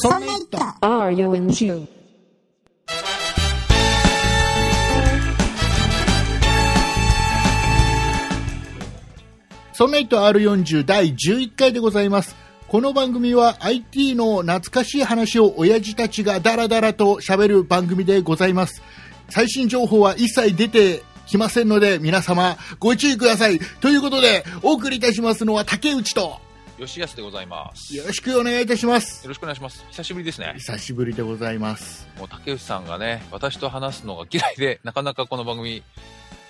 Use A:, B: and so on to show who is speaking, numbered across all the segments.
A: そんな糸
B: Are you in June?
A: そんな糸 R40 第11回でございます。この番組は IT の懐かしい話を親父たちがダラダラと喋る番組でございます。最新情報は一切出てきませんので皆様ご注意ください。ということでお送りいたしますのは竹内と
C: 吉安でございます。よ
A: よろしくお願いいたします。
C: ろしくお願いします。久しぶりですね。
A: 久しぶりでございます。
C: もう竹内さんがね、私と話すのが嫌いで、なかなかこの番組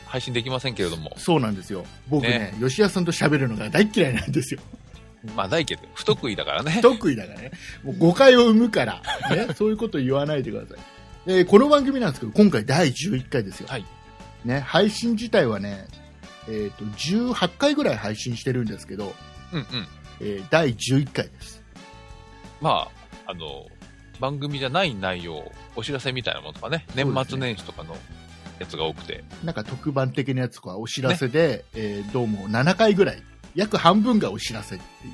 C: 配信できませんけれども、
A: そうなんですよ。僕ね、吉谷さんと喋るのが大嫌いなんですよ。
C: まあ大けど、不得意だからね。
A: 得意だからね。もう誤解を生むから、ね、そういうこと言わないでください。えーこの番組なんですけど、今回第11回ですよ。
C: はい。
A: ね、配信自体はね、えっ、と、18回ぐらい配信してるんですけど、
C: うんうん。
A: えー第11回です。
C: まあ、あの、番組じゃない内容、お知らせみたいなものとかね、
A: ね
C: 年末年始とかのやつが多くて、
A: なんか特番的なやつとかお知らせで、えーどうも7回ぐらい、約半分がお知らせっていう、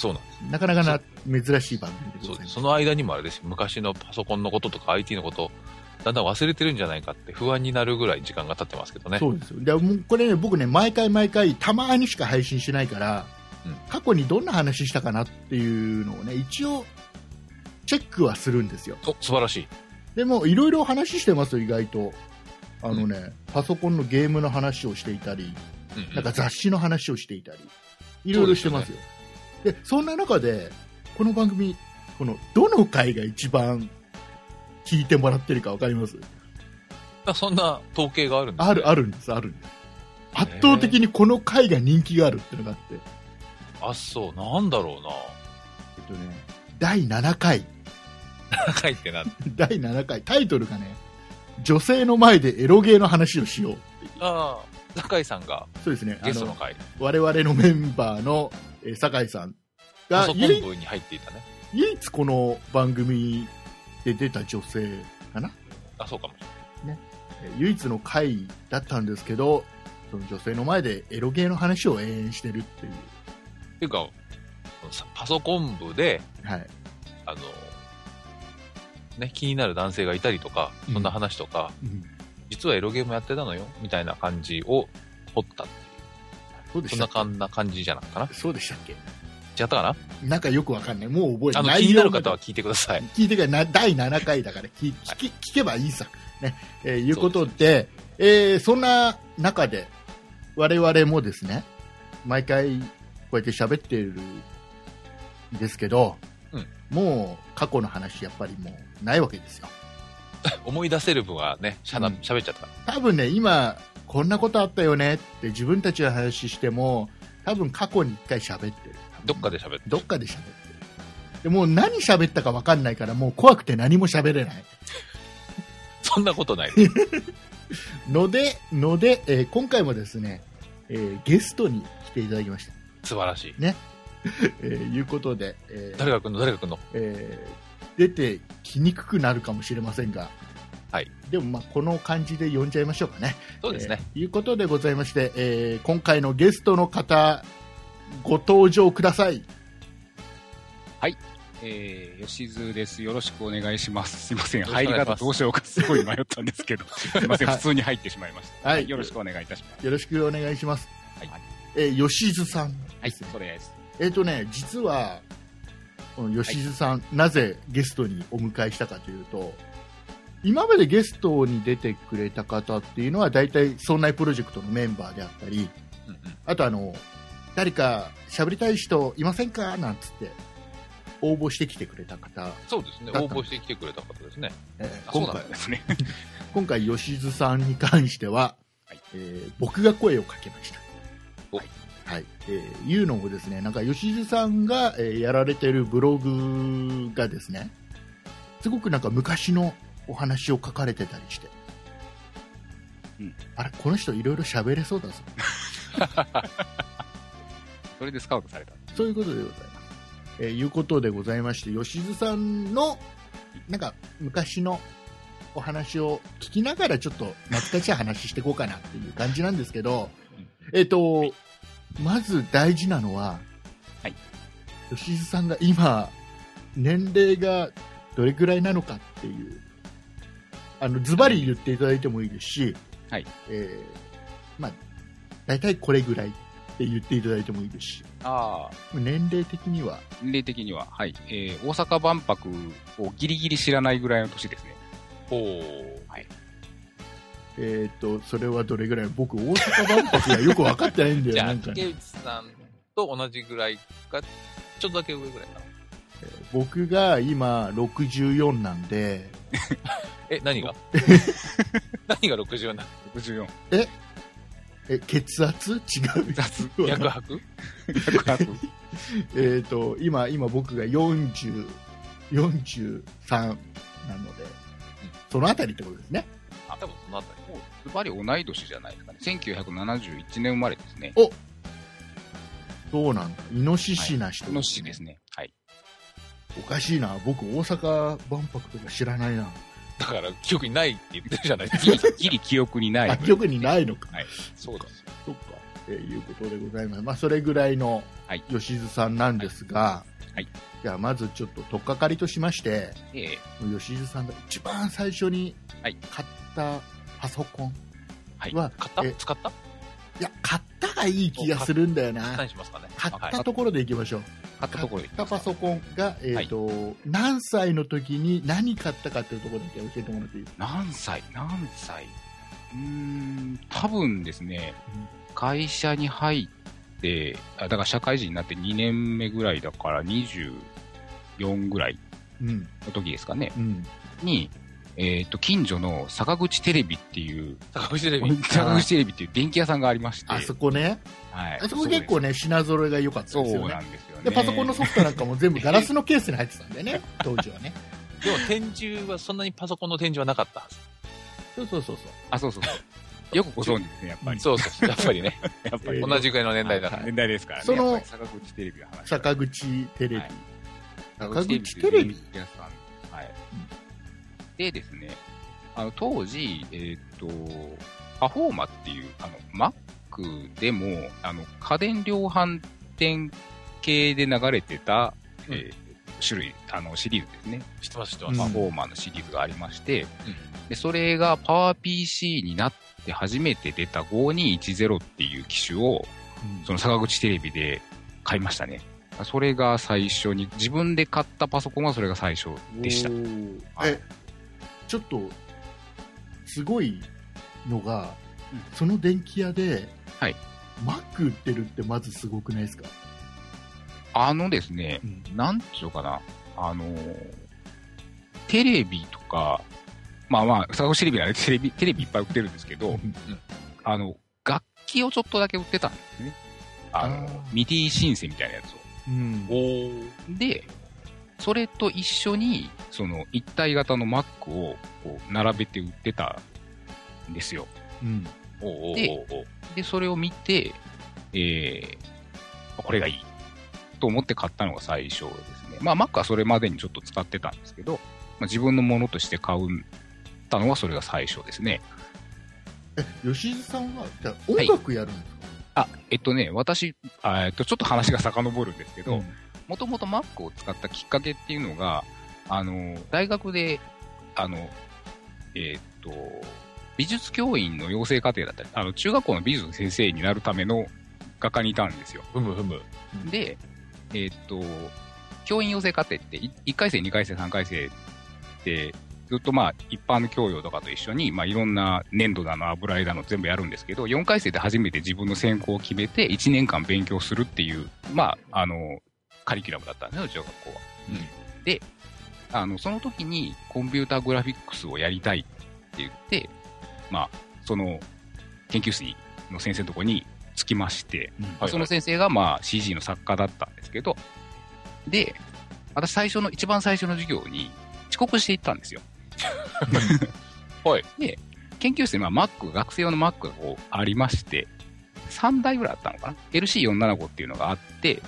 C: そうなんです。
A: なかなかな珍しい番組でございます。
C: その間にもあれですよ昔のパソコンのこととか IT のこと、だんだん忘れてるんじゃないかって不安になるぐらい時間が経ってますけどね。
A: そうですよ。でもうこれね、僕ね、毎回毎回、たまにしか配信しないから、
C: うん
A: 過去にどんな話したかなっていうのをね、一応、チェックはするんですよ。
C: お、素晴らしい。
A: でも、いろいろ話してますよ、意外と。あのね、パソコンのゲームの話をしていたり、
C: うんうん
A: なんか雑誌の話をしていたり、いろいろしてますよ。でそんな中で、この番組、この、どの回が一番聞いてもらってるかわかります？
C: あそんな統計があるんです、ね、
A: ある、あるんです、あるんです。圧倒的にこの回が人気があるってのがあって、
C: あ、そう、なんだろうな。
A: えっとね、第7回、
C: 高いってな。
A: 第7回、タイトルがね、女性の前でエロゲーの話をしよう。
C: ああ、酒井さんが
A: そうですね、あの、
C: ゲストの回、
A: 我々のメンバーの、えー酒井さん
C: パソコン部に入っていたね。
A: 唯一この番組で出た女性かな、
C: あ、そうかもしれない。
A: えー唯一の回だったんですけど、その女性の前でエロゲーの話を延々してるっていう。
C: っていうか、パソコン部で、
A: はい。
C: あの、ね、気になる男性がいたりとか、
A: うん
C: そんな話とか、
A: うん
C: 実はエロゲームやってたのよ、みたいな感じを掘った
A: そうで
C: いう、そんな
A: したっ
C: かんな感じじゃなかったか
A: けそうでしたっけ？
C: な違ったかな？
A: なんかよくわかんない。もう覚えてない。
C: 気になる方は聞いてください。
A: 聞いてからな第7回だから聞聞け聞けばいいさ。ね。えーいうことで、えーそんな中で、我々もですね、毎回こうやって喋ってるんですけど、
C: うん
A: もう過去の話やっぱりもうないわけですよ。
C: 思い出せる分はね、しゃな、
A: うん
C: 喋っちゃった。
A: 多分ね、今、こんなことあったよねって自分たちが話しても、多分過去に一回喋ってる。
C: どっかで喋って。
A: どっかで喋ってる。でもう何喋ったか分かんないから、もう怖くて何も喋れない。
C: そんなことない。
A: ので、ので、えー今回もですね、えーゲストに来ていただきました。
C: 素晴らしい。
A: えーいうことで、えー
C: 誰が来んの？誰が来んの？
A: えー出てきにくくなるかもしれませんが、
C: はい。
A: でもまあこの感じで呼んじゃいましょうかね。
C: そうですね。
A: えーいうことでございまして、えー今回のゲストの方、ご登場ください。
D: えー、吉津です。よろしくお願いします。すいません。入り方どうしようかすごい迷ったんですけど。すいません。
A: はい
D: 普通に入ってしまいました。
A: は
D: はいい。よろしくお願いいたします。
A: よろしくお願いします。
D: はい。
A: えー吉津さん
D: はい。それです。
A: えっ、とね、実は、この吉津さん、なぜゲストにお迎えしたかというと、今までゲストに出てくれた方っていうのは、大体、そんなプロジェクトのメンバーであったり、
C: うんうん。
A: あとあの、誰か喋りたい人いませんか？なんつって、応募してきてくれた方、
C: そうですね。応募してきてくれた方ですね。
A: えー今回
C: で
D: ですね。
A: 今回、吉津さんに関しては、
D: はい
A: えー僕が声をかけました。
C: お
A: はい。はい。えーいうのもですね、なんか吉津さんが、えーやられてるブログがですね、すごくなんか昔のお話を書かれてたりして、
D: うん
A: あれ、この人いろいろ喋れそうだぞ。
D: それでスカウトされた。
A: そういうことでございます。えーいうことでございまして、吉津さんの、なんか昔のお話を聞きながらちょっと懐かしい話していこうかなっていう感じなんですけど、えっと、まず大事なのは、
D: はい。
A: 吉津さんが今、年齢がどれくらいなのかっていう、あの、ズバリ言っていただいてもいいですし、
D: はい。
A: えーまあ、大体これぐらいって言っていただいてもいいですし、
D: ああ、
A: 年齢的には、
D: 年齢的には、はい。えー、大阪万博をギリギリ知らないぐらいの年ですね。
C: おー。
A: えっ、と、それはどれぐらい？僕、大阪万博がよく分かってないんだよ、
C: じゃあ、
A: なんかね。
C: 竹内さんと同じぐらいか、ちょっとだけ上ぐらいかな。
A: 僕が今64なんで、
C: え、何が？何が60な
D: 64。
A: え、血圧？違う。
D: 雑。
C: 脈拍
D: ？100
A: えっと、今、今僕が40、43なので、そのあたりってことですね。
C: あ、多分そのあたり。
D: もうズバリ同い年じゃないですかね。1971年生まれですね。
A: そうなんだ。イノシシな人、
D: この年ですね。はい。
A: おかしいな。僕、大阪万博とか知らないな。
C: だから、記憶にないって言ってるじゃないです
D: ギ
C: か。
D: リ、ギリ記憶にない。
A: あ記憶にないのか。
C: そうです。
A: そっか。えーいうことでございます。まあ、それぐらいの
D: はい。
A: 吉津さんなんですが、
D: はい。
A: じゃあ、まずちょっと、とっかかりとしまして、
D: ええ。
A: 吉津さんが一番最初に
D: はい。
A: 買ったパソコン
D: はい。
A: は、
C: 買った？
A: え
C: 使った？
A: いや、買ったがいい気がするんだよな。
C: 何しますかね。
A: 買っ
C: はい
A: たところでいきましょう。
D: 買ったところで
A: 買ったパソコンが、えっ、と、何歳の時に何買ったかっていうところだけ教えてもらっていいですか？
D: 何歳？何歳？うーん、多分ですね、会社に入って、あだから社会人になって2年目ぐらいだから24ぐらい
A: うん。
D: の時ですかね、
A: うん。
D: に、えっ、と、近所の坂口テレビっていう、
C: 坂口テレビ？
D: 坂口テレビっていう電気屋さんがありまして、
A: あそこね。
D: はい。
A: あそこ結構ね、品揃えが良かった
D: そう
A: ですよね。
D: なんですよね。
A: で、パソコンのソフトなんかも全部ガラスのケースに入ってたんでね、当時はね。
C: でも展示はそんなにパソコンの展示はなかったはず。
A: そうそうそうそう。
D: あ、そうそうそう。よくご存知ですね、やっぱり。
C: そうそう、やっぱりね。
D: やっぱり。
A: えー
C: 同じぐらいの年代だから。
D: 年代ですからね。
A: その
D: 坂口テレビの話。
A: 坂口テレビ。
D: はい
A: 坂口テレビ
D: さん。はい。でですね、あの、当時、えっ、と、パフォーマっていう、あの、Mac でも、あの、家電量販店系で流れてた、
A: うん
D: えー種類、あの、シリーズですね。
C: 知ってます、知って
A: うん
C: ます。
D: パフォーマーのシリーズがありまして、
C: うん
D: でそれが PowerPC になって初めて出た5210っていう機種を、その坂口テレビで買いましたね。それが最初に、自分で買ったパソコンはそれが最初でした。
A: え、ちょっと、すごいのが、
D: うん。
A: その電気屋で、
D: はい。
A: Mac 売ってるってまずすごくないですか、
D: あのですね、なんていうのかな、あのーテレビとか、まあまあ、坂口テレビなんでテレビ、テレビいっぱい売ってるんですけど、あの、楽器をちょっとだけ売ってたんですね。あの
A: あー、
D: ミディシンセみたいなやつを。
A: うん。
D: で、それと一緒に、その一体型の Mac をこう並べて売ってたんですよ。
A: うん
D: でで、それを見て、えー、これがいいと思って買ったのが最初ですね。まあ Mac はそれまでにちょっと使ってたんですけど、まあ、自分のものとして買ったのはそれが最初ですね。
A: え吉津さんはじゃあ音楽やるんですか、
D: あ、えっとね、私、あえっと、ちょっと話が遡るんですけど、
A: うん
D: もともと Mac を使ったきっかけっていうのが、あの、大学で、あの、えーっと、美術教員の養成課程だったり、あの、中学校の美術の先生になるための画家にいたんですよ。
C: ふむふむ。
D: で、えーっと、教員養成課程って、い1回生、2回生、3回生って、ずっとまあ、一般の教養とかと一緒に、まあ、いろんな粘土だの、油絵だの全部やるんですけど、4回生で初めて自分の専攻を決めて、1年間勉強するっていう、まあ、あの、カリキュラムだったんですね、うちの学校は。で、あの、その時にコンピューターグラフィックスをやりたいって言って、まあ、その、研究室の先生のところに着きまして、
C: はい
D: その先生がまあ CG の作家だったんですけど、で、私最初の、一番最初の授業に遅刻していったんですよ。
C: はい。
D: で、研究室にまあ Mac、学生用の Mac がこうありまして、3台ぐらいあったのかな ?LC475 っていうのがあって、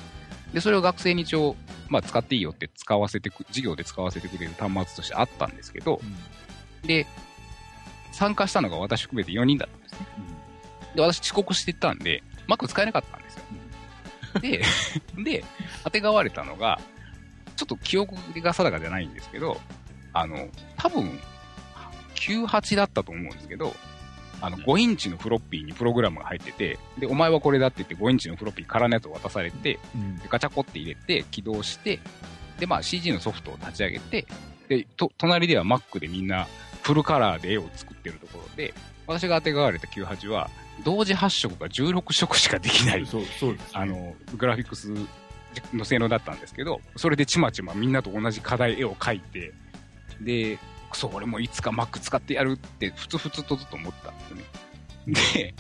D: で、それを学生に一応、まあ使っていいよって使わせてく、授業で使わせてくれる端末としてあったんですけど、で、参加したのが私含めて4人だったんですね。で、私遅刻してたんで、Mac 使えなかったんですよ。で、で、当てがわれたのが、ちょっと記憶が定かじゃないんですけど、あの、多分、98だったと思うんですけど、あの、5インチのフロッピーにプログラムが入ってて、で、お前はこれだって言って5インチのフロッピー空のやつを渡されて、
A: うん。
D: でガチャコって入れて、起動して、で、まあ CG のソフトを立ち上げて、で、と、隣では Mac でみんなフルカラーで絵を作ってるところで、私が当てがわれた98は、同時発色が16色しかできない、
A: そうそうです、ね、
D: あの、グラフィックスの性能だったんですけど、それでちまちまみんなと同じ課題絵を描いて、で、そう、俺もいつか Mac 使ってやるって、ふつふつとずっと思ったんですよね。で、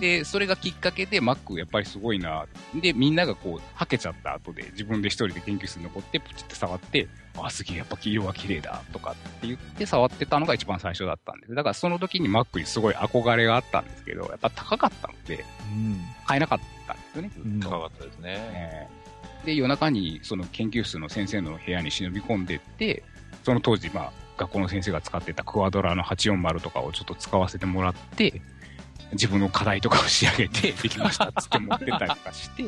D: で、それがきっかけで Mac やっぱりすごいな。で、みんながこう、はけちゃった後で自分で一人で研究室に残って、プチって触って、あ、すげえ、やっぱ色が綺麗だ、とかって言って触ってたのが一番最初だったんです。だからその時に Mac にすごい憧れがあったんですけど、やっぱ高かったので、
A: うん
D: 買えなかったんですよね。
A: うん
C: 高かったですね。
D: えーで、夜中にその研究室の先生の部屋に忍び込んでって、その当時、まあ、学校の先生が使ってたクワドラの840とかをちょっと使わせてもらって、自分の課題とかを仕上げて、できました。っつって持ってたりとかして、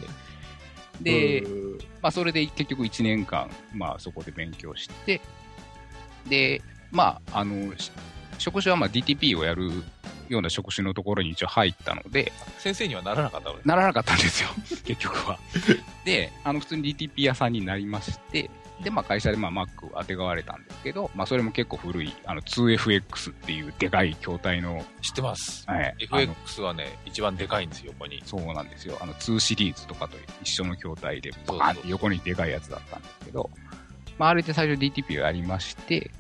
D: で、
A: うん。
D: まあ、それで結局1年間、まあ、そこで勉強して、で、まあ、あの、し職種はまあ DTP をやるような職種のところに一応入ったので、
C: 先生にはならなかったので
D: ならなかったんですよ、結局は。で、あの、普通に DTP 屋さんになりまして、で、まあ、会社でまあ Mac を当てがわれたんですけど、まあ、それも結構古い、あの、2FX っていうでかい筐体の、
C: 知ってます。
D: はい、
C: FX はね、一番でかいんですよ、横に。
D: そうなんですよ。あの、2シリーズとかと一緒の筐体で、バーンって横にでかいやつだったんですけど、まあ、あれで最初 DTP をやりまして、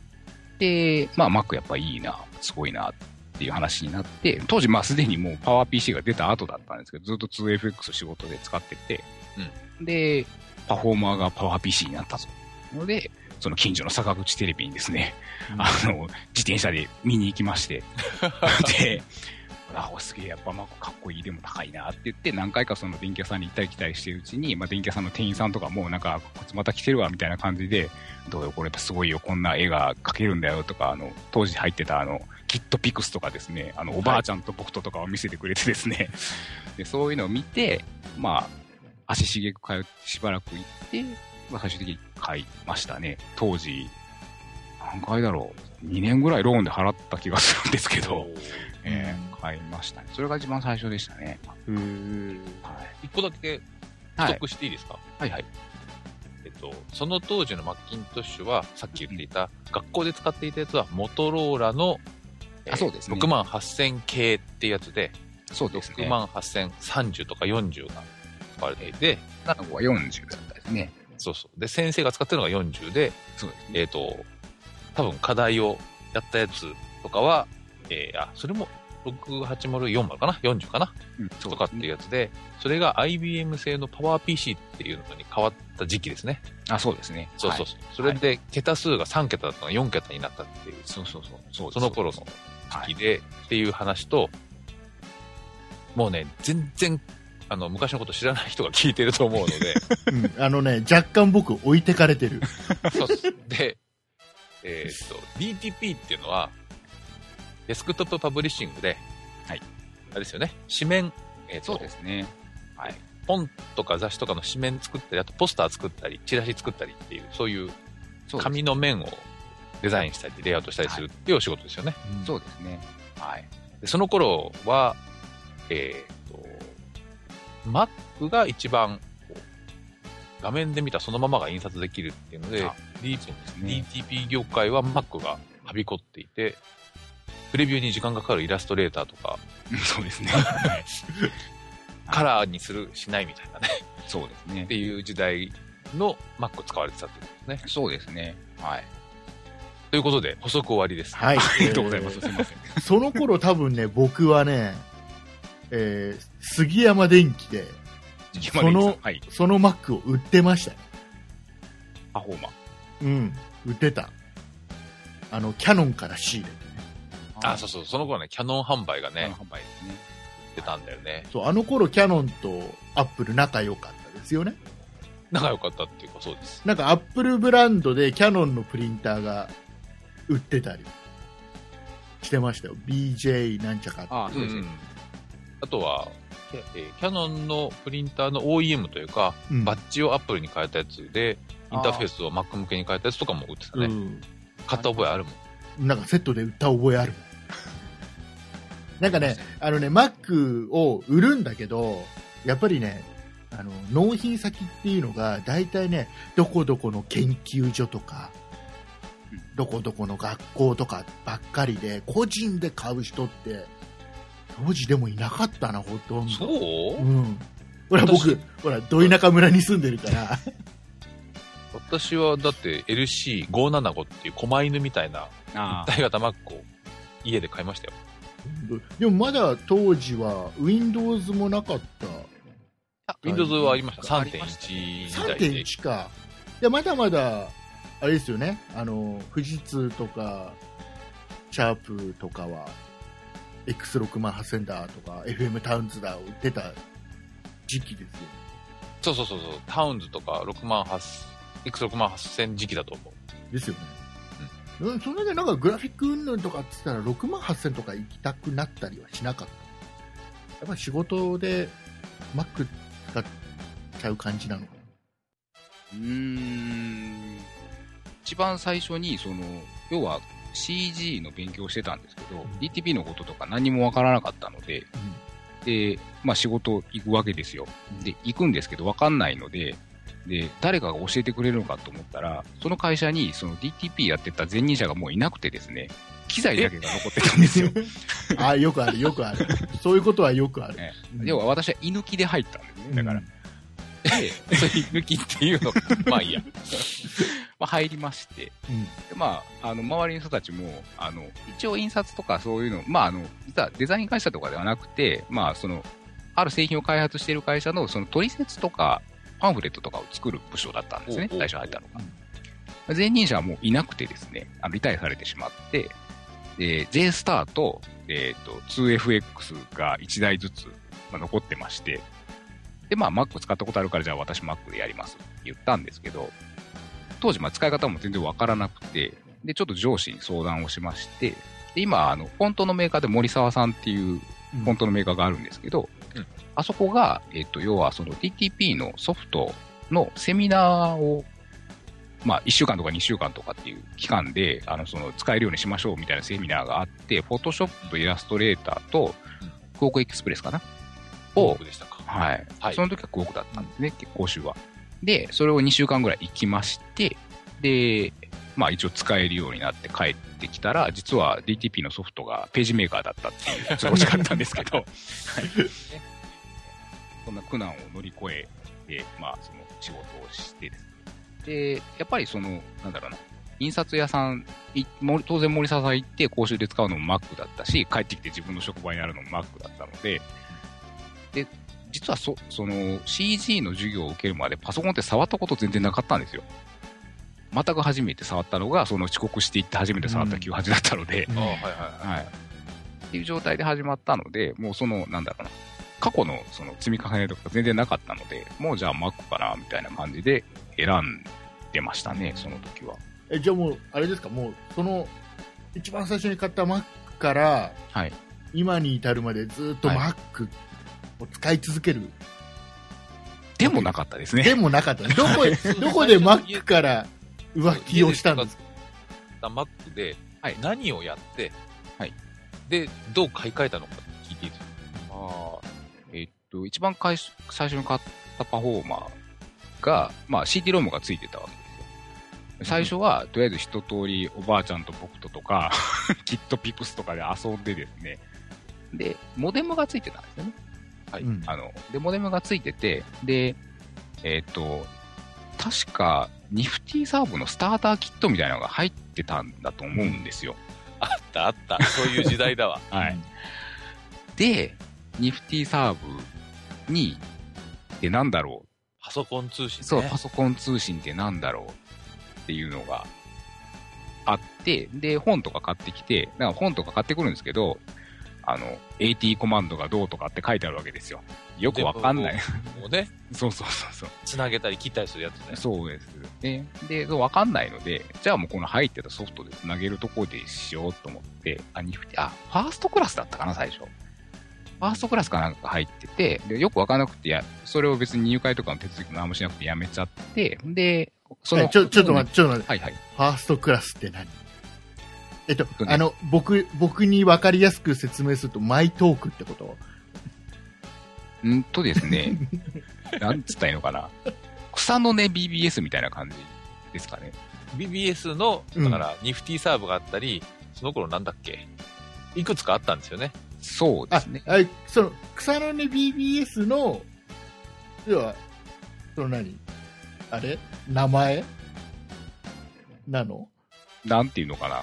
D: で、まあ、Mac やっぱいいな、すごいな、っていう話になって、当時まあすでにもう PowerPC が出た後だったんですけど、ずっと 2FX 仕事で使ってて、で、パフォーマーが PowerPC になったぞ。ので、その近所の坂口テレビにですね、あの、自転車で見に行きまして、で、あ、すげえ、やっぱまあかっこいいでも高いなって言って、何回かその電気屋さんに行ったり来たりしてるうちに、まあ電気屋さんの店員さんとかも、なんか、こいつまた来てるわ、みたいな感じで、どうよ、これすごいよ、こんな絵が描けるんだよ、とか、あの、当時入ってたあの、キットピクスとかですね、あの、おばあちゃんと僕ととかを見せてくれてですね、で、そういうのを見て、まあ、足しげく通ってしばらく行って、まあ最終的に買いましたね。当時、何回だろう。2年ぐらいローンで払った気がするんですけど、えー買いましたね。それが一番最初でしたね。はい。
C: 一個だけ
D: はい
C: 補足していいですか、
D: はいはい。
C: えっと、その当時のマッキントッシュは、さっき言っていた、学校で使っていたやつは、モトローラの、
D: あそうですね
C: 6万8000系ってやつで、6
D: そうですね。
C: 万8030とか40が使われていて、
D: 7号は40だったですね。
C: そうそう。で、先生が使ってるのが40で。えっ、と、多分課題をやったやつとかは、えー、あ、それも6804かな ?40 かな？
D: うん、
C: とかっていうやつで、それが IBM 製のパワー PC っていうのに変わった時期ですね。
D: あ、そうですね。
C: そうそうそう。それで、桁数が3桁だったのが4桁になったっていう、
D: そうそうそう。そう
C: その頃の
D: はい
C: 時期で、っていう話と、もうね、全然、あの、昔のこと知らない人が聞いてると思うので、
A: うんあのね、若干僕置いてかれてる。
C: そうっすで、えーっと、DTP っていうのは、デスクトップパブリッシングで、
D: はい。
C: あれですよね、紙面、えーっと
D: そうですね。はい。
C: 本とか雑誌とかの紙面作ったり、あとポスター作ったり、チラシ作ったりっていう、そういう紙の面をデザインしたり、レイアウトしたりするっていうお仕事ですよね。
D: そうですね。はい。
C: でその頃は、えー Mac が一番、こう画面で見たそのままが印刷できるっていうので
D: あ、
C: D
D: ね。
C: DTP 業界は Mac がはびこっていて、プレビューに時間がかかるイラストレーターとか、
D: うんそうですね。は い
C: カラーにする、しないみたいなね、
D: そうですね
C: っ。ていう時代の Mac 使われてたってことですね。
D: そうですね。はい。
C: ということで、補足終わりです。
A: はい。
D: ありがとうございます。
A: え
D: すみません。
A: ーその頃多分ね、僕はね、えー杉山電機で、
D: そ
A: の
D: はい。
A: その Mac を売ってましたね。
D: パフォーマー。
A: うん、売ってた。あの、キャノンから仕入れてね。
C: あ、そうそう、その頃ね、キャノン販売がね、
D: 販売ですね。
C: 出たんだよね。
A: そう、あの頃キャノンとアップル仲良かったですよね。
C: 仲良かったっていうか、そうです。
A: なんかアップルブランドでキャノンのプリンターが売ってたり。してましたよ。BJ なんちゃかって。
D: あそうですね
C: ん。あとは、えーキャノンのプリンターの OEM というか、
A: うん
C: バッジをアップルに変えたやつで、インターフェースを Mac 向けに変えたやつとかも売ってたね。
A: うん
C: 買った覚えあるもん。
A: なんかセットで売った覚えある。なんかね、あのね、Mac を売るんだけど、やっぱりね、あの、納品先っていうのが、大体ね、どこどこの研究所とか
D: うん、
A: どこどこの学校とかばっかりで、個人で買う人って、当時でもいなかったな、ほとんど。
C: そう？
A: うん。ほら、僕
C: 私、
A: ほら、ど田舎村に住んでるから、
C: 私はだって LC575 っていう狛犬みたいな
D: あ
C: 大型 Mac を家で買いましたよ。
A: でもまだ当時は Windows もなかった。
D: あ
C: Windows はありました。
D: ありました
C: 3.1時代で。
A: 3.1か。いや、まだまだ、あれですよね。あの、富士通とか、シャープとかは、X6 万8000だとか、FM タウンズだを売ってた時期ですよ。
C: そうそうそうそう。タウンズとか6万8、X6 万8000時期だと思う。
A: ですよね。うん、それでなんかグラフィック云々とかって言ったら6万8000とか行きたくなったりはしなかった。やっぱり仕事で Mac 使っちゃう感じなのか
D: うーん。一番最初に、その、要は CG の勉強をしてたんですけど、DTP のこととか何もわからなかったので、で、まあ仕事行くわけですよ。で、行くんですけどわかんないので、で、誰かが教えてくれるのかと思ったら、その会社にその DTP やってた前任者がもういなくてですね、機材だけが残ってたんですよ。
A: な。あよくある、よくある。そういうことはよくある。
D: え
A: うん
D: 要は私は居抜きで入ったんですね。だから、
A: うん
D: で、そういう居抜きっていうのが、まあいいや。まあ入りまして、
A: うん。
D: でまあ、あの、周りの人たちも、あの、一応印刷とかそういうの、まあ、あの、実はデザイン会社とかではなくて、まあ、その、ある製品を開発している会社の、その、取説とか、パンフレットとかを作る部署だったんですね、最初入ったのが。前任者はもういなくてですね、あのリタイアされてしまって、で、J スターと、えっ、と、2FX が1台ずつ、まあ、残ってまして、で、まあ、Mac 使ったことあるから、じゃあ私 Mac でやります。って言ったんですけど、当時、まあ、使い方も全然わからなくて、で、ちょっと上司に相談をしまして、で、今、あの、フォントのメーカーで森沢さんっていう
A: うん。
D: フォントのメーカーがあるんですけど、
C: うん。
D: あそこが、えっ、と、要はその DTP のソフトのセミナーを、まあ、1週間とか2週間とかっていう期間で、あの、その、使えるようにしましょうみたいなセミナーがあって、フォトショップとイラストレーターと
C: うん、
D: エクスプレスか？なを。はい。
C: はい
D: その時はクオークだったんですね、講習は。で、それを2週間ぐらい行きまして、で、まあ一応使えるようになって帰ってきたら、実は DTP のソフトがページメーカーだったっていう、ちょっと惜しかったんですけど、はい。そんな苦難を乗り越えて、まあその仕事をしてですね。で、やっぱりその、なんだろうな、印刷屋さん、当然森沢さん行って講習で使うのも Mac だったし、帰ってきて自分の職場にあるのも Mac だったので、で、実はそ、その CG の授業を受けるまでパソコンって触ったこと全然なかったんですよ。全く初めて触ったのが、その遅刻していって初めて触った98だったので、
A: うん
C: はいはいはい。
D: はい。っていう状態で始まったので、もうその、なんだろうな、過去のその積み重ねとか全然なかったので、もうじゃあ Mac かな、みたいな感じで選んでましたね、その時は。
A: えじゃあもう、あれですか、もう、その、一番最初に買った Mac から、
D: はい。
A: 今に至るまでずっと
D: はい
A: Mac を使い続ける。
D: でもなかったですね。
A: でもなかった。どこへ、どこで Mac から浮気をしたんですか
C: た Mac で
D: はい
C: 何をやって、
D: はい
C: で、どう買い替えたのか聞いていいですか？
D: あーえっと、一番最初最初に買ったパフォーマーが、まあ CD ロムがついてたわけですよ。最初は、とりあえず一通りおばあちゃんと僕ととか、キットピプスとかで遊んでですね、で、モデムがついてたんですよね。はい。
A: うん
D: あの、で、モデムがついてて、で、えっと、確か、ニフティサーブのスターターキットみたいなのが入ってたんだと思うんですよ。
C: あったあった。そういう時代だわ。
D: はい。で、ニフティサーブに、で、なんだろう。
C: パソコン通信ね。
D: そう、パソコン通信ってなんだろうっていうのがあって、で、本とか買ってきて、だから本とか買ってくるんですけど、あの、AT コマンドがどうとかって書いてあるわけですよ。よくわかんない。
C: もうね、
D: そうそうそうそう。
C: つなげたり切ったりするやつね。
D: そうです。ね。で、そうわかんないので、じゃあもうこの入ってたソフトで繋げるとこでしようと思って、あ、ニフティ、あ、ファーストクラスだったかな、最初。ファーストクラスかなんか入ってて、で、よくわかんなくて、や、それを別に入会とかの手続きも何もしなくてやめちゃって、で、その、
A: えちょちょっと待って、ちょっと待って、
D: はいはい。
A: ファーストクラスって何？えっと、あの、僕、僕に分かりやすく説明すると、マイトークってこと？
D: んとですね、なんつったらいいのかな。草の根 BBS みたいな感じですかね。
C: BBS の、
A: うん
C: だから、ニフティサーブがあったり、その頃なんだっけ？いくつかあったんですよね。
A: あ
D: そうですね。
A: あその草の根 BBS の要はその何？あれ？名前？なの？
D: なんていうのかな。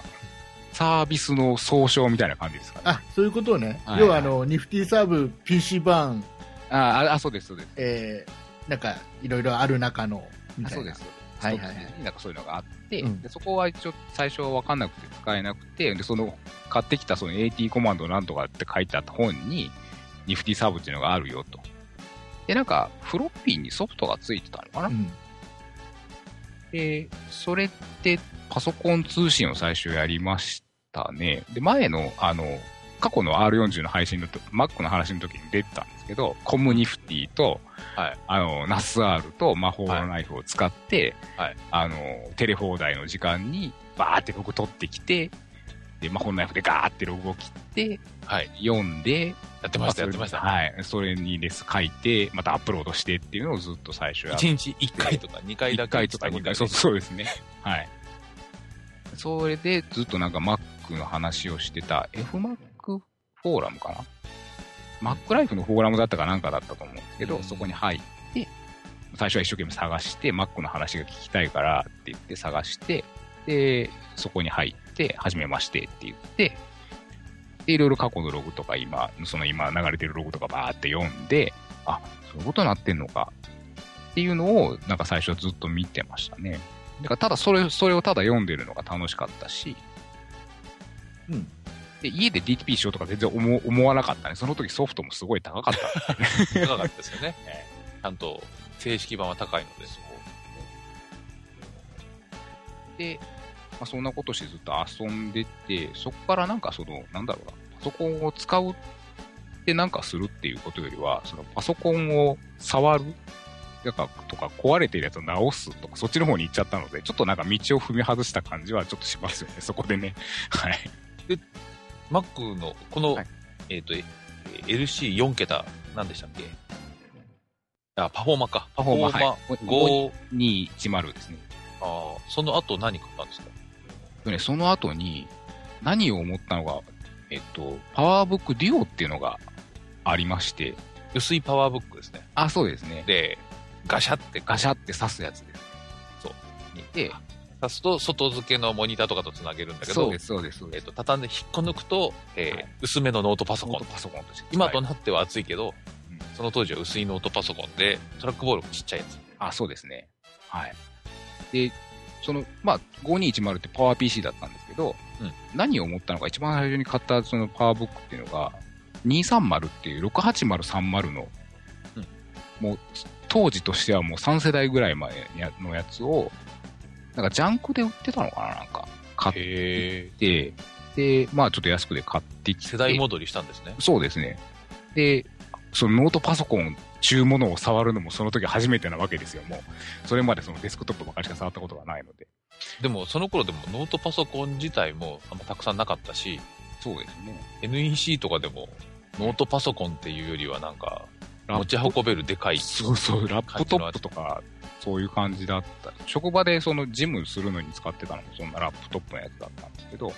D: サービスの総称みたいな感じですかね。
A: あそういうことね、
D: はい
A: 要はあのニフティサーブ PC 版、
D: ああ、あ、そうです、そうです。
A: えー、なんかいろいろある中のみたいな
D: あそうです。
A: はいはいはい
D: なんかそういうのがあって、
A: うん
D: でそこは一応最初わかんなくて使えなくて、で、その買ってきたその AT コマンドなんとかって書いてあった本に、ニフティサーブっていうのがあるよと。で、なんか、フロッピーにソフトがついてたのかな、
A: うん
D: で、それってパソコン通信を最初やりましたね。で、前の、あの、過去の R40 の配信のと、Mac の話の時に出てたんですけど、コムニフティと、
C: はい。
D: あの、ナス R と魔法のナイフを使って、
C: はい
D: あの、テレ放題の時間にバーってログ取ってきて、で、魔法のナイフでガーってログを切って、
C: はい。
D: 読んで、
C: やってました、やってました。
D: はい。それにレス書いて、またアップロードしてっていうのをずっと最初やって
C: 1日1回とか2回だ
D: 1
C: け。
D: 回とか2回、そうそうですね。はい。それでずっとなんか Mac の話をしてた FMac フォーラムかな ?Mac ライフのフォーラムだったかなんかだったと思うんですけど、
C: うん
D: そこに入って、最初は一生懸命探して、Mac の話が聞きたいからって言って探して、で、そこに入って、はじめましてって言って、で、いろいろ過去のログとか今、その今流れてるログとかバーって読んで、あ、そういうことになってんのかっていうのを、なんか最初はずっと見てましたね。だからただそれ、それをただ読んでるのが楽しかったし、
A: うん
D: で、家で DTP しようとか全然思思わなかったね。その時ソフトもすごい高かった。
C: 高かったですよね。ちゃんと、正式版は高いので。
D: で、まあ、そんなことしてずっと遊んでて、そこからなんかその、なんだろうな、パソコンを使うってなんかするっていうことよりは、そのパソコンを触るなんかとか壊れてるやつを直すとか、そっちの方に行っちゃったので、ちょっとなんか道を踏み外した感じはちょっとしますよね、そこでね。はい。
C: Mac の、この、
D: はい
C: えっ、と、え LC4 桁、何でしたっけ？あ、パフォーマか。
D: パフォーマ
C: パ
D: はい
C: 5、
D: 210ですね。
C: あーその後何買ったんですか？
D: でね、その後に、何を思ったのが、えっと、パワーブックデュオっていうのがありまして、
C: 薄いパワーブックですね。
D: あ、そうですね。
C: で、ガシャって
D: ガシャって刺すやつです。
C: そう。
D: で、
C: 刺すと外付けのモニターとかとつなげるんだけど
D: そうで、す、そうです、そうです。
C: えっと、畳んで引っこ抜くと、えー
D: はい
C: 薄めのノートパソコン
D: ノート。パソコンとして。
C: 今となっては熱いけど、
D: うん
C: その当時は薄いノートパソコンで、トラックボールもちっちゃいやつ。
D: あ、そうですね。はい。で、その、まあ、5210ってパワー PC だったんですけど、
C: うん
D: 何を思ったのか、一番最初に買ったそのパワーブックっていうのが、230っていう68030の、
C: うん
D: もう、当時としてはもう3世代ぐらい前のやつを、なんかジャンクで売ってたのかななんか、買っ
C: へ
D: て、で、まあちょっと安くで買ってきて。
C: 世代戻りしたんですね。
D: そうですね。で、そのノートパソコン、中ものを触るのもその時初めてなわけですよ、もう。それまでそのデスクトップばかりしか触ったことがないので。
C: でも、その頃でもノートパソコン自体もあんまたくさんなかったし、
D: そうですね。
C: NEC とかでもノートパソコンっていうよりはなんか、持ち運べるでかい。
D: そうそう、ラップトップとか、そういう感じだった。職場でそのジムするのに使ってたのもそんなラップトップのやつだったんですけど、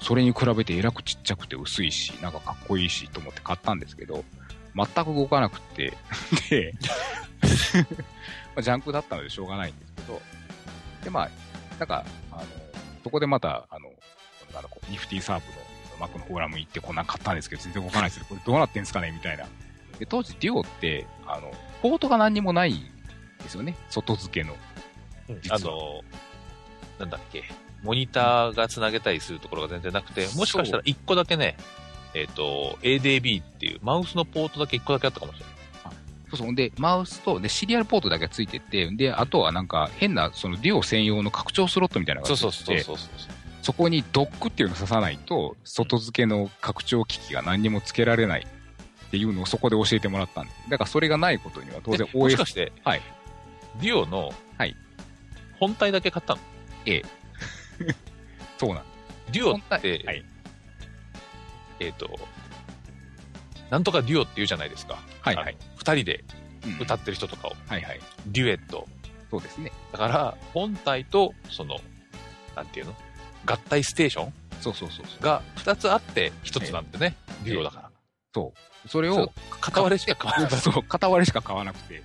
D: それに比べてえらくちっちゃくて薄いし、なんかかっこいいしと思って買ったんですけど、全く動かなくて、で、まあジャンクだったのでしょうがないんですけど、で、まあ、なんか、あの、そこでまた、あの、あのこうニフティサーブのマックのフォーラム行ってこんなん買ったんですけど、全然動かないですけど、これどうなってんすかねみたいな。で、当時デュオって、あの、ポートが何にもないですよね。外付けの。実は
C: あの、なんだっけ、モニターがつなげたりするところが全然なくて、もしかしたら1個だけね、えっ、と、ADB っていう、マウスのポートだけ1個だけあったかもしれない。
D: そうそう。で、マウスと、で、シリアルポートだけついてて、で、あとはなんか変な、そのデュオ専用の拡張スロットみたいなのがついてて、
C: そうそうそうそう。
D: そこにドックっていうのを刺さないと、外付けの拡張機器が何にも付けられないっていうのをそこで教えてもらったんです。だからそれがないことには当然
C: えもし
D: OS
C: か、して、
D: はい。
C: デュオの、
D: はい
C: 本体だけ買ったの？
D: そうなん
C: デュオ
D: 本
C: っ
D: 体
C: て、
D: はい
C: えっ、と、なんとかデュオって言うじゃないですか。
D: はいはい。
C: 二人で
D: うん
C: 歌ってる人とかを、
D: はいはい。
C: デュエット。
D: そうですね。
C: だから、本体と、その、なんていうの？合体ステーション？
D: そうそうそう。
C: が二つあって一つなんだよね。デュオだから。
D: そう。それを、
C: 片割れしか買わない。
D: そう、片割れしか買わなくて、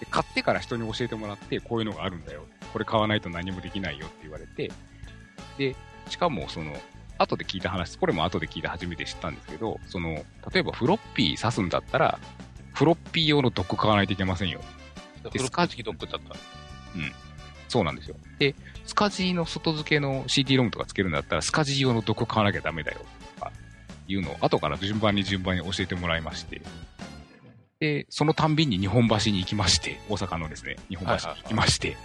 D: で買ってから人に教えてもらって、こういうのがあるんだよ。これ買わないと何もできないよって言われて、で、しかもその、後で聞いた話、これも後で聞いて初めて知ったんですけど、その、例えばフロッピー刺すんだったら、フロッピー用のドック買わないといけませんよ。
C: フロッカー式ドックだったら。
D: そうなんですよ。で、スカジーの外付けの CD ロムとかつけるんだったら、スカジー用のドック買わなきゃダメだよ、とか、いうのを後から順番に順番に教えてもらいまして、で、そのたんびに日本橋に行きまして、大阪のですね、日本橋に行きまして、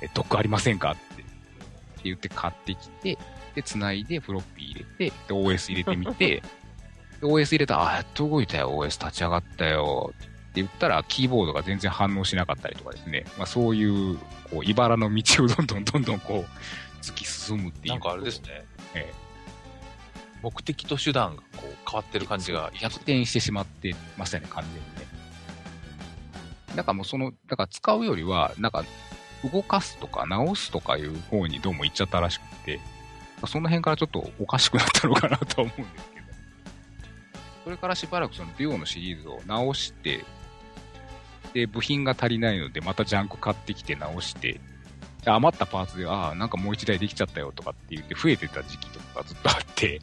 D: えドックありませんか？って、言って買ってきて、で、繋いでフロッピー入れて、で、OS 入れてみて、で OS 入れたら、あ、やっと動いたよ、OS 立ち上がったよ、って言ったら、キーボードが全然反応しなかったりとかですね、まあそういう、こう、茨の道をどんどんどんどんこう、突き進むっていう。
C: なんかあれです。ね。
D: え
C: 目的と手段がこう変わってる感じが
D: 逆転してしまってましたね、完全にね。なんかもうその、だから使うよりは、なんか、動かすとか直すとかいう方にどうも行っちゃったらしくて、その辺からちょっとおかしくなったのかなとは思うんですけど。それからしばらくそのデュオのシリーズを直して、で、部品が足りないので、またジャンク買ってきて直して、で余ったパーツで、ああ、なんかもう一台できちゃったよとかって言って増えてた時期とかがずっとあって、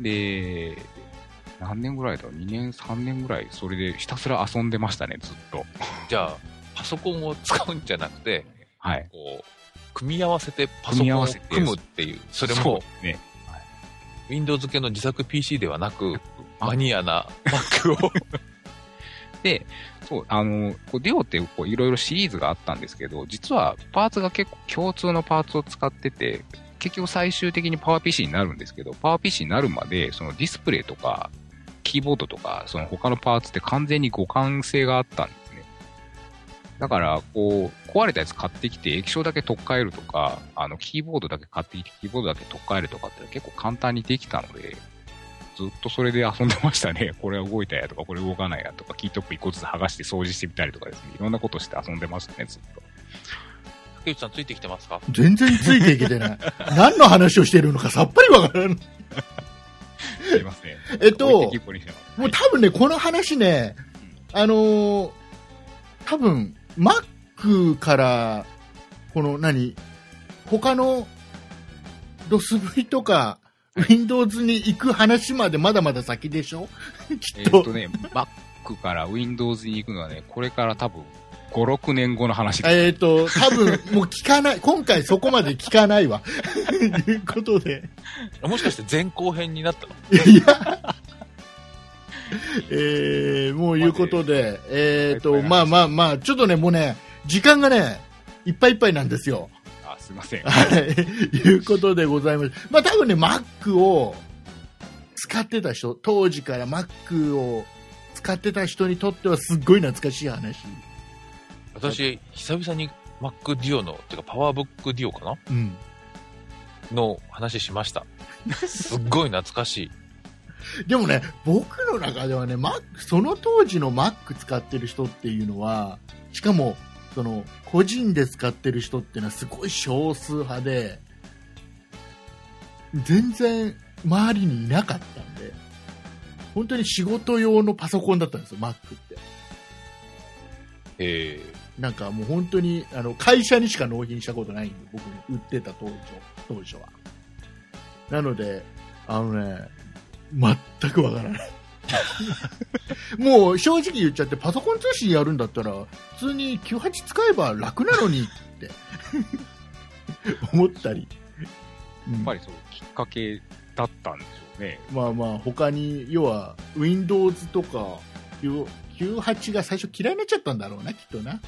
D: で、何年ぐらいだ？ろう ?2 年、3年ぐらい、それでひたすら遊んでましたね、ずっと。
C: じゃあ、パソコンを使うんじゃなくて、
D: はい。
C: こう、組み合わせてパソコンを
D: 組み合わせて
C: 組むっていう、それ
D: そ
C: も
D: うね。
C: Windows 系の自作 PC ではなく、マニアな Mac を。
D: で、そう、あの、こうデュオってこういろいろシリーズがあったんですけど、実はパーツが結構共通のパーツを使ってて、結局最終的にパワー PC になるんですけど、パワー PC になるまで、そのディスプレイとか、キーボードとか、その他のパーツって完全に互換性があったんですね。だから、こう、壊れたやつ買ってきて、液晶だけ取っ替えるとか、あの、キーボードだけ買ってきて、キーボードだけ取っ替えるとかって結構簡単にできたので、ずっとそれで遊んでましたね。これは動いたやとか、これ動かないやとか、キートップ一個ずつ剥がして掃除してみたりとかですね。いろんなことして遊んでましたね、ずっと。
C: 竹内さんついてきてますか？
A: 全然ついていけてない。何の話をしてるのかさっぱりわからん。
D: すいません。
A: えっともう多分ね、この話ね、あのー多分、Mac から、この何、他の DOSV とか、Windows に行く話までまだまだ先でしょ？きっと。
D: えっとね、Mac から Windows に行くのはね、これから多分、5、6年後の話。
A: えっ、と、多分、もう聞かない、今回そこまで聞かないわ。と いうことで、
C: もしかして前後編になったの？
A: いや、えー、もういうことで、えっ、と、まあまあまあ、ちょっとね、もうね、時間がね、いっぱいいっぱいなんですよ。
D: あ、すいません。
A: はい、いうことでございます。まあ多分ね、Mac を使ってた人、当時から Mac を使ってた人にとってはすっごい懐かしい話。
C: 私、久々に Mac Duo の、てか PowerBook Duo かな？
A: うん。
C: の話しました。すっごい懐かしい。
A: でもね、僕の中ではね、Mac、その当時の Mac 使ってる人っていうのは、しかも、その、個人で使ってる人っていうのはすごい少数派で、全然周りにいなかったんで、本当に仕事用のパソコンだったんですよ、Mac って。
C: え
A: なんかもう本当に、あの、会社にしか納品したことないんで、僕売ってた当初、当初は。なので、あのね、全くわからない。もう正直言っちゃって、パソコン通信やるんだったら、普通に98使えば楽なのにって思ったり。うん
D: やっぱりそう、きっかけだったんでしょうね。
A: まあまあ、他に、要は、Windows とか、9 98が最初嫌いになっちゃったんだろうな、きっとな。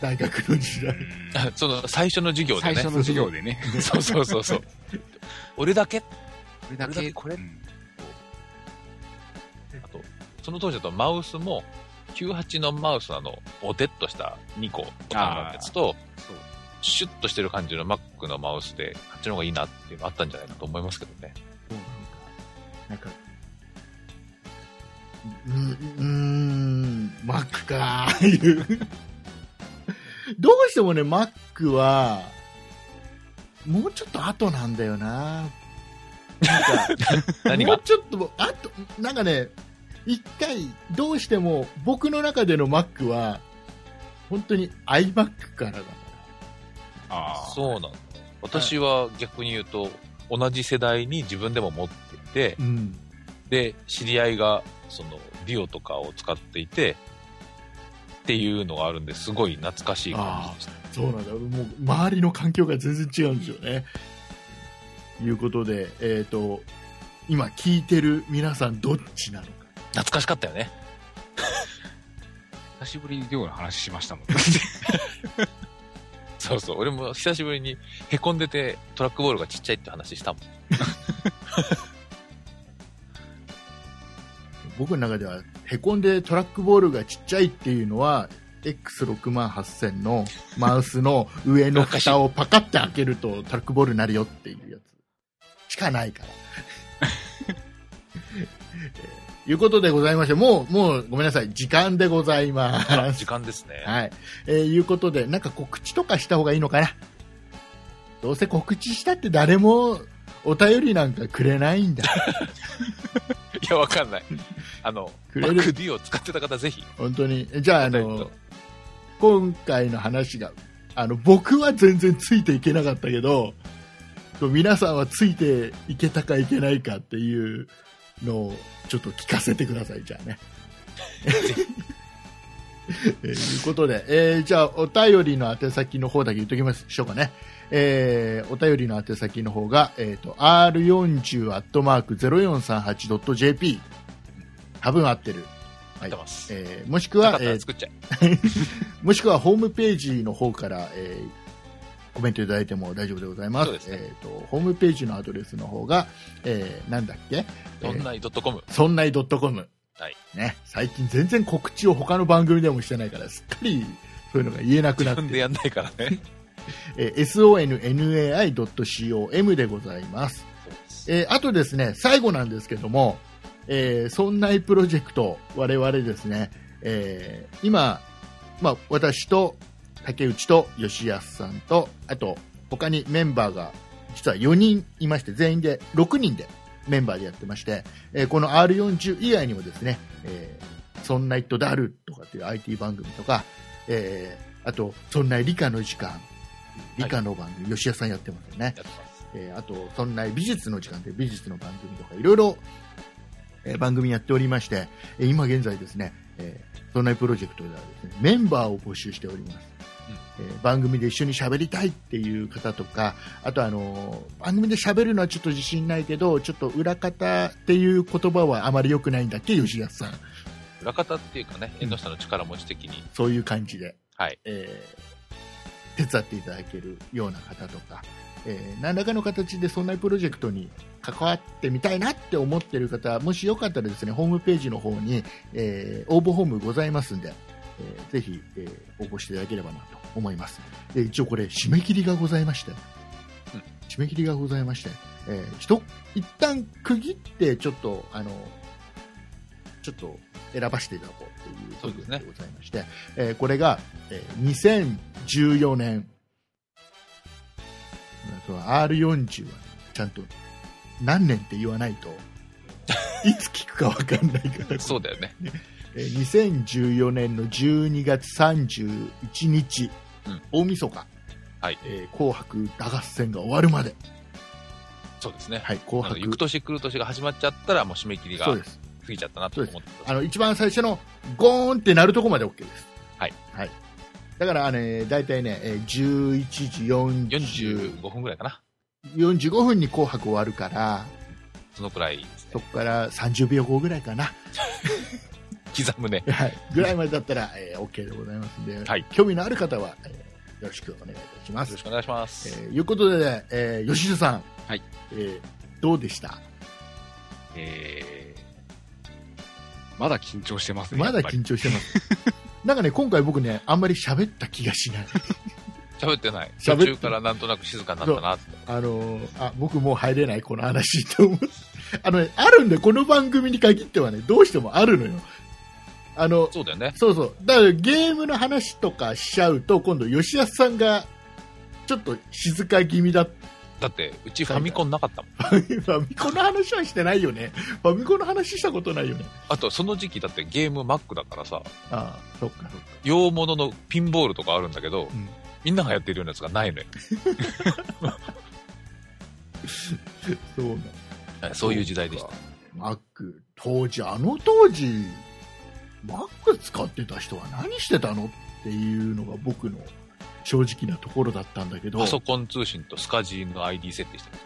A: 大学の時代。
C: あその最初の授業でね。
D: 最初の授業でね。
C: そうそうそうそう。俺だけ？俺だけ？これ？
D: うん
C: あと、その当時だとマウスも、98のマウスのあの、おてっとした2個とかのやつと、
D: そう
C: シュッとしてる感じの Mac のマウスで、あっちの方がいいなっていうのあったんじゃないかと思いますけどね。
A: なんか、うーん、うーん、Mac かーいう。どうしてもね、Mac は、もうちょっと後なんだよな。なんか、
C: 何が？
A: もうちょっと、あと、なんかね、一回、どうしても僕の中での Mac は、本当に iMac からだか
D: ああ。
C: そうなの。私は逆に言うと、同じ世代に自分でも持っていて、
A: ら。うん。
C: で、知り合いが、その、ディオとかを使っていて、っていうのがあるんで、すごい懐かしい感じでした。
A: そうなんだ。もう、周りの環境が全然違うんですよね。いうことで、えっ、と、今聞いてる皆さんどっちなのか。
C: 懐かしかったよね。
D: 久しぶりに寮の話しましたもん。
C: そうそう。俺も久しぶりに凹んでてトラックボールがちっちゃいって話したもん。
A: 僕の中では、へこんでトラックボールがちっちゃいっていうのは、X6 万8000のマウスの上の蓋をパカッて開けるとトラックボールになるよっていうやつしかないから。えーいうことでございまして、もう、もうごめんなさい、時間でございます。
C: 時間ですね。
A: はい。えーいうことで、なんか告知とかした方がいいのかな？どうせ告知したって誰もお便りなんかくれないんだ。
C: いや、わかんない。あの、
A: くれる
C: ？MacD を使ってた方ぜひ。
A: 本当に？じゃあ、あの
C: と、
A: 今回の話が、あの、僕は全然ついていけなかったけど、皆さんはついていけたかいけないかっていうのをちょっと聞かせてください、じゃあね。えーいうことで、えーじゃあお便りの宛先の方だけ言っときましょうかね。えーお便りの宛先の方が、えっ、と、r40-0438.jp。多分合ってる。はい。えーもしくは、えー。もしくは ホームページの方から、えーコメントいただいても大丈夫でございます。
C: すね
A: えっ、と、ホームページのアドレスの方が、えーなんだっけ？
C: そんない .com。
A: そんない .com。
C: はい。
A: ね、最近全然告知を他の番組でもしてないから、すっかりそういうのが言えなくなって、
C: 自分でやんないからね。
A: えー sonnai.com でございます。えーあとですね、最後なんですけども、えー、そんないプロジェクト、我々ですね、えー今、まあ、私と竹内と吉安さんと、あと、他にメンバーが、実は4人いまして、全員で6人でメンバーでやってまして、えーこの R40 以外にもですね、えー、そんなイットダルとかっていう IT 番組とか、えーあと、そんな理科の時間、理科の番組、吉安さんやってますよね。えーあと、そんな美術の時間という美術の番組とか、いろいろ、えー番組やっておりまして、えー今現在ですね、えーそんなプロジェクトではですね、メンバーを募集しております。えー番組で一緒に喋りたいっていう方とか、あとあのー番組で喋るのはちょっと自信ないけど、ちょっと裏方っていう言葉はあまり良くないんだっけ、吉安さん。
C: 裏方っていうかね、縁の下の力持ち的に。
A: そういう感じで。
C: はい。
A: えー手伝っていただけるような方とか、えー何らかの形でそんなプロジェクトに関わってみたいなって思っている方もしよかったらですねホームページの方に、えー応募フォームございますんで、えーぜひ、えー応募していただければなと思います。で一応これ締め切りがございまして、
C: うん
A: 締め切りがございまして、えー、一旦区切ってちょっとあのちょっと選ばせていただこうという
C: そうですね
A: でございまして、えーこれが、えー2014年。そう R40 はちゃんと何年って言わないといつ聞くか分かんないから。
C: そうだよね。
A: えー2014年の12月31日、
C: うん。
A: 大晦日、
C: はい。
A: えー紅白歌合戦が終わるまで、
C: そうですね。
A: はい、紅白。
C: 行く年来る年が始まっちゃったら、もう締め切りが。過
A: そうです
C: ぎちゃったなと思って
A: あの一番最初のゴーンってなるとこまで OK です。
C: はい。
A: はい。だから、あのね、大体ね、えー11時40
C: 45分ぐらいかな。
A: 45分に紅白終わるから、
C: そのくらいね
A: そ。こから30秒後ぐらいかな。
C: 刻むね。
A: はい、ぐらいまでだったら、えー OK でございますんで、
C: はい
A: 興味のある方は、えーよろしくお願いいたします
C: よろし。くお願いします。
A: えーいうことで、えー吉田さん、
D: はい
A: えーどうでした？
D: えー、まだ緊張してますね。
A: まだ緊張してます。なんかね、今回僕ね、あんまり喋った気がしない。
C: 喋ってない。途中からなんとなく静かになったなって。
A: あのーあ、僕もう入れない、この話と思う。あのね、あるんで、この番組に限ってはね、どうしてもあるのよ。あの、
C: そうだよね。
A: そうそう。だからゲームの話とかしちゃうと、今度吉安さんが、ちょっと静か気味だっ
C: だって、うちファミコンなかったもん。
A: ファミコンの話はしてないよね。ファミコンの話したことないよね。
C: あと、その時期だってゲーム Mac だからさ、
A: ああ、そっか。
C: 洋物のピンボールとかあるんだけど、
A: ん
C: みんながやってるようなやつがないのよ。
A: そうなん
C: はいそういう時代でした。
A: マック、当時、あの当時、マック使ってた人は何してたのっていうのが僕の正直なところだったんだけど、
C: パソコン通信とスカジーの ID 設定してます。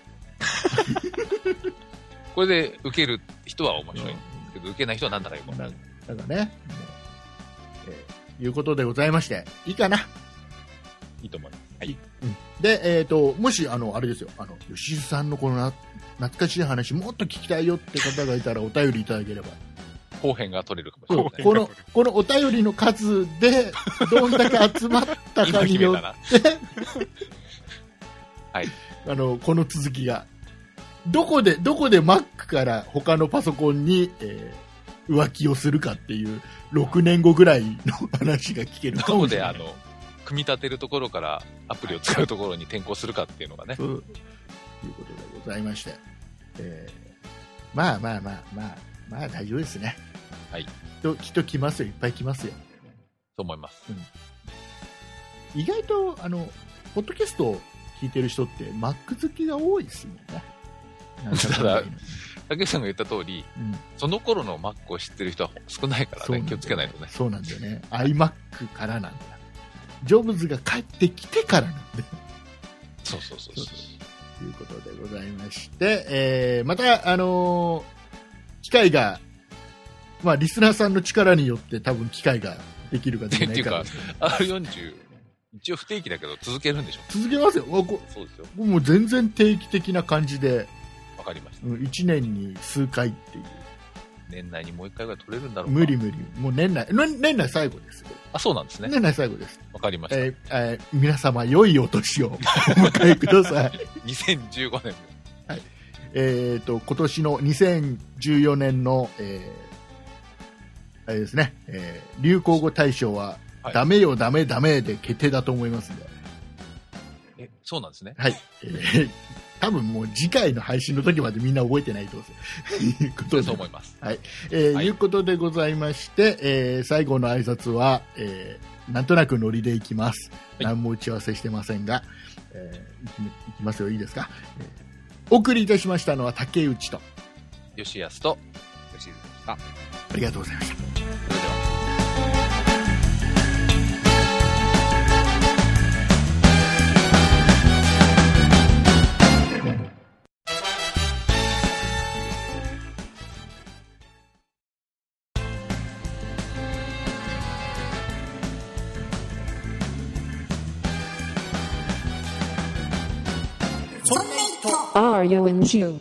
C: これで受ける人は面白いんですけど、受けない人はなんだかよくわかん
A: な
C: ない
A: かね、えーいうことでございまして、いいかな？
C: いいと思います。はい。
A: で、えっ、と、もし、あの、あれですよ、あの、吉井さんのこのな懐かしい話、もっと聞きたいよって方がいたらお便りいただければ。
C: 後編が取れるかもしれない。
A: この、このお便りの数で、どんだけ集まった
C: 今
A: かによっ
C: 決めたら。はい。
A: あの、この続きが。どこで、どこで Mac から他のパソコンに、えー浮気をするかっていう、6年後ぐらいの話が聞けるか
C: どこで、
A: もしれない。
C: あの、組み立てるところからアプリを使うところに転校するかっていうのがね。
A: そういうことでございまして。えーまあまあまあまあ、まあ大丈夫ですね。
C: はい。
A: きっと、きっと来ますよ。いっぱい来ますよ。
C: と思います。
A: 意外と、あの、ポッドキャストを聞いてる人って Mac 好きが多いですね。
C: ただ竹内さんが言った通り、
A: うん
C: その頃の Mac を知ってる人は少ないからね、
A: そうなんだよ
C: 気をつけないとね。
A: そうなんだよね。iMac からなんだ。ジョブズが帰ってきてからなんだよ。
C: そうそうそうそう。
A: ということでございまして、えーまた、あのー機会が、まあ、リスナーさんの力によって多分機会ができるかできないか
C: っていう R40、一応不定期だけど続けるんでしょ
A: 続けますよ。わこ
C: そうですよ。
A: もう全然定期的な感じで、
C: わかりました。
A: 1年に数回っていう。
C: 年内にもう一回ぐらい取れるんだろうか
A: 無理無理。もう年内、年年内最後ですよ。
C: あ、そうなんですね。
A: 年内最後です。
C: わかりました。
A: えーえー皆様、良いお年を お迎えください。
C: 2015年
A: えっと、今年の2014年の、えーあれですね、えー流行語大賞は、
C: はい
A: ダメよ、ダメ、ダメで決定だと思いますんで、
C: え、そうなんですね。
A: はい。えー 多分もう次回の配信の時までみんな覚えてないと思います。いうことで
C: そう思います。
A: えー
C: はい
A: いうことでございまして、えー最後の挨拶は、えーなんとなくノリでいきます。
C: い
A: 何も打ち合わせしてませんが、えーいきいきますよ、いいですか、えーお送りいたしましたのは竹内と、
C: 吉安と、
D: 吉井でした。
A: ありがとうございました。
B: are you in Jew?